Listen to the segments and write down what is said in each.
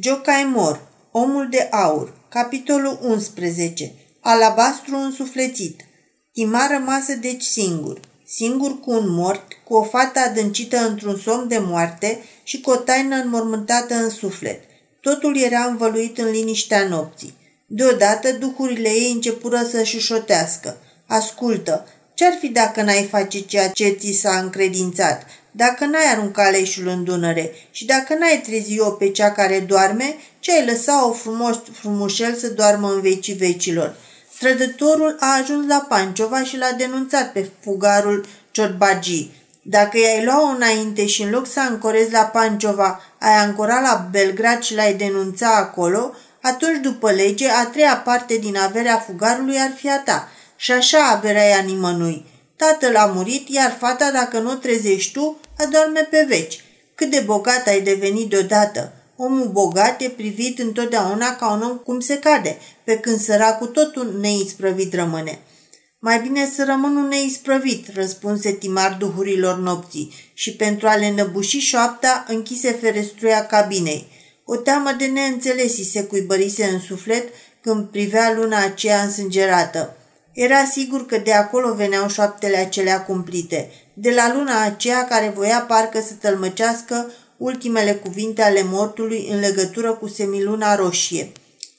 Jocaimor, Omul de aur, capitolul 11, Alabastru însuflețit. Timar rămasă deci singur, singur cu un mort, cu o fată adâncită într-un somn de moarte și cu o taină înmormântată în suflet. Totul era învăluit în liniștea nopții. Deodată duhurile ei începură să șușotească. Ascultă, ce-ar fi dacă n-ai face ceea ce ți s-a încredințat? Dacă n-ai arunca leșul în Dunăre și dacă n-ai trezi-o pe cea care doarme, ce ai lăsa-o frumos, frumușel să doarmă în vecii vecilor? Trădătorul a ajuns la Panciova și l-a denunțat pe fugarul Ciorbagi. Dacă i-ai lua înainte și în loc să ancorezi la Panciova, ai ancora la Belgrad și l-ai denunța acolo, atunci după lege a treia parte din averea fugarului ar fi a ta și așa averea ea nimănui. Tatăl a murit, iar fata, dacă nu o trezești tu, adorme pe veci. Cât de bogat ai devenit deodată. Omul bogat e privit întotdeauna ca un om cum se cade, pe când săracul tot un neisprăvit rămâne. Mai bine să rămân un neisprăvit, răspunse Timar duhurilor nopții și pentru a le năbuși șoapta închise ferestruia cabinei. O teamă de neînțeles se cuibărise în suflet când privea luna aceea însângerată. Era sigur că de acolo veneau șoaptele acelea cumplite, de la luna aceea care voia parcă să tălmăcească ultimele cuvinte ale mortului în legătură cu semiluna roșie.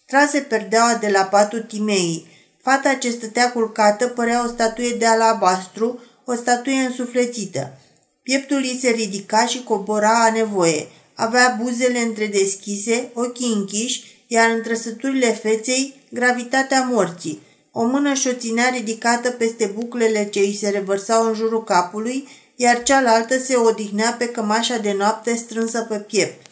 Trase perdeaua de la patul Timeii. Fata ce stătea culcată părea o statuie de alabastru, o statuie însuflețită. Pieptul ei se ridica și cobora a nevoie. Avea buzele întredeschise, ochii închiși, iar în trăsăturile feței gravitatea morții. O mână și-o ținea ridicată peste buclele ce îi se revărsau în jurul capului, iar cealaltă se odihnea pe cămașa de noapte strânsă pe piept.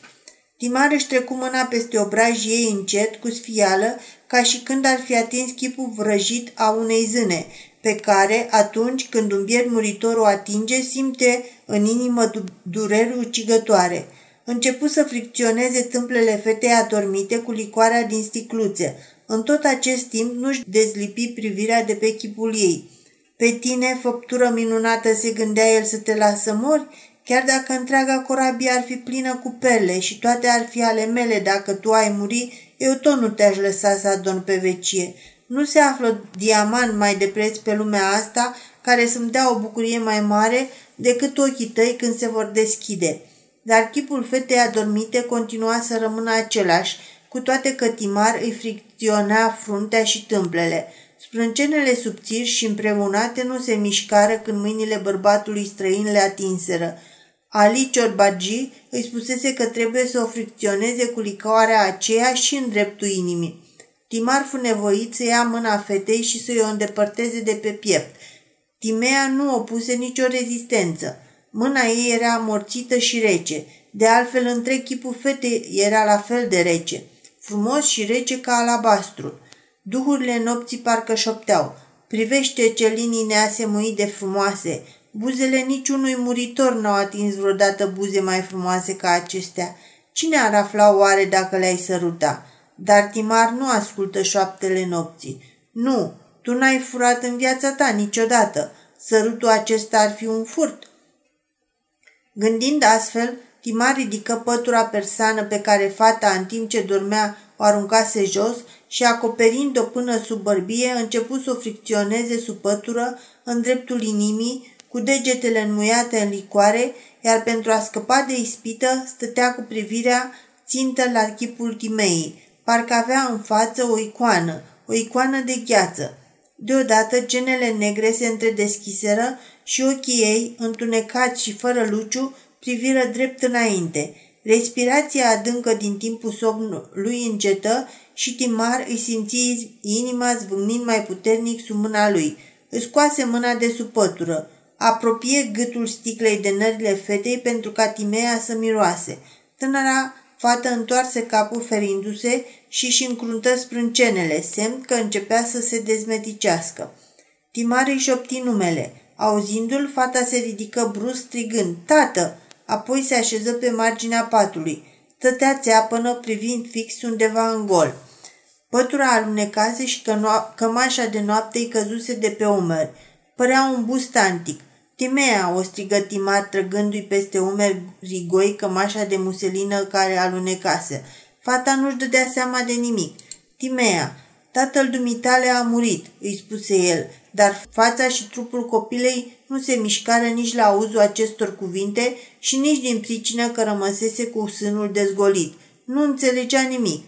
Timar își trecu mâna peste obrajii ei încet, cu sfială, ca și când ar fi atins chipul vrăjit a unei zâne, pe care, atunci când un biet muritor o atinge, simte în inimă dureri ucigătoare. Începu să fricționeze tâmplele fetei adormite cu licoarea din sticluțe, în tot acest timp nu-și dezlipi privirea de pe chipul ei. Pe tine, făptură minunată, se gândea el să te lasă mori, chiar dacă întreaga corabie ar fi plină cu perle și toate ar fi ale mele dacă tu ai muri, eu tot nu te-aș lăsa să adorm pe vecie. Nu se află diamant mai de preț pe lumea asta care să-mi dea o bucurie mai mare decât ochii tăi când se vor deschide. Dar chipul fetei adormite continua să rămână același, cu toate că Timar îi fricționa fruntea și tâmplele. Sprâncenele subțiri și împreunate nu se mișcară când mâinile bărbatului străin le atinseră. Ali Ciorbagi îi spusese că trebuie să o fricționeze cu licoarea aceea și în dreptul inimii. Timar fu nevoit să ia mâna fetei și să o îndepărteze de pe piept. Timea nu opuse nicio rezistență. Mâna ei era amorțită și rece. De altfel, întreg chipul fetei era la fel de rece frumos și rece ca alabastru. Duhurile nopții parcă șopteau. Privește ce linii neasemuit de frumoase. Buzele niciunui muritor n-au atins vreodată buze mai frumoase ca acestea. Cine ar afla oare dacă le-ai săruta? Dar Timar nu ascultă șoaptele nopții. Nu, tu n-ai furat în viața ta niciodată. Sărutul acesta ar fi un furt. Gândind astfel, Timar ridică pătura persană pe care fata, în timp ce dormea, o aruncase jos și, acoperind-o până sub bărbie, început să o fricționeze sub pătură în dreptul inimii, cu degetele înmuiate în licoare, iar pentru a scăpa de ispită, stătea cu privirea țintă la chipul Timei. Parcă avea în față o icoană, o icoană de gheață. Deodată genele negre se întredeschiseră și ochii ei, întunecați și fără luciu, priviră drept înainte. Respirația adâncă din timpul somnului încetă și Timar îi simți inima zvâgnind mai puternic sub mâna lui. Îi scoase mâna de sub pătură. Apropie gâtul sticlei de nările fetei pentru ca Timea să miroase. Tânăra fată întoarse capul ferindu-se și își încruntă sprâncenele, semn că începea să se dezmeticească. Timar își șopti numele. Auzindu-l, fata se ridică brusc strigând, Tată! Apoi se așeză pe marginea patului. Tătea țeapănă privind fix undeva în gol. Pătura alunecase și cămașa de noapte îi căzuse de pe umeri. Părea un bust antic. Timea, o strigă Timar trăgându-i peste umeri rigoi cămașa de muselină care alunecase. Fata nu-și dădea seama de nimic. Timea, tatăl dumitale a murit, îi spuse el, dar fața și trupul copilei nu se mișcară nici la auzul acestor cuvinte și nici din pricină că rămăsese cu sânul dezgolit. Nu înțelegea nimic.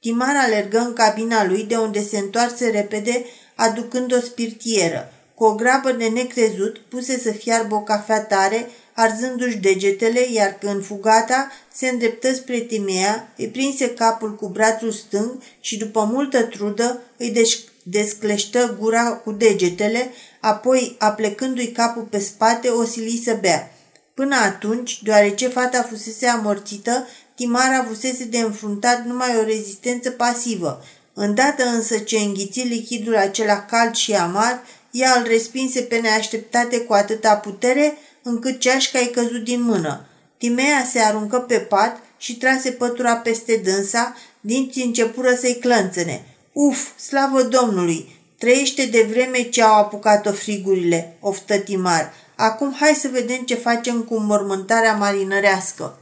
Timar alergă în cabina lui, de unde se întoarse repede, aducând o spirtieră. Cu o grabă de necrezut, puse să fiarbă o cafea tare, arzându-și degetele, iar când fugata se îndreptă spre Timea, îi prinse capul cu brațul stâng și după multă trudă îi descleștă gura cu degetele, apoi, aplecându-i capul pe spate, o sili să bea. Până atunci, deoarece fata fusese amorțită, Timara avusese de înfruntat numai o rezistență pasivă. Îndată însă ce înghiți lichidul acela cald și amar, ea îl respinse pe neașteptate cu atâta putere, încât ceașca i căzut din mână. Timea se aruncă pe pat și trase pătura peste dânsa, dinții începură să-i clănțene. Uf, slavă Domnului! Trăiește de vreme ce au apucat-o frigurile, oftă Timar. Acum hai să vedem ce facem cu mormântarea marinărească.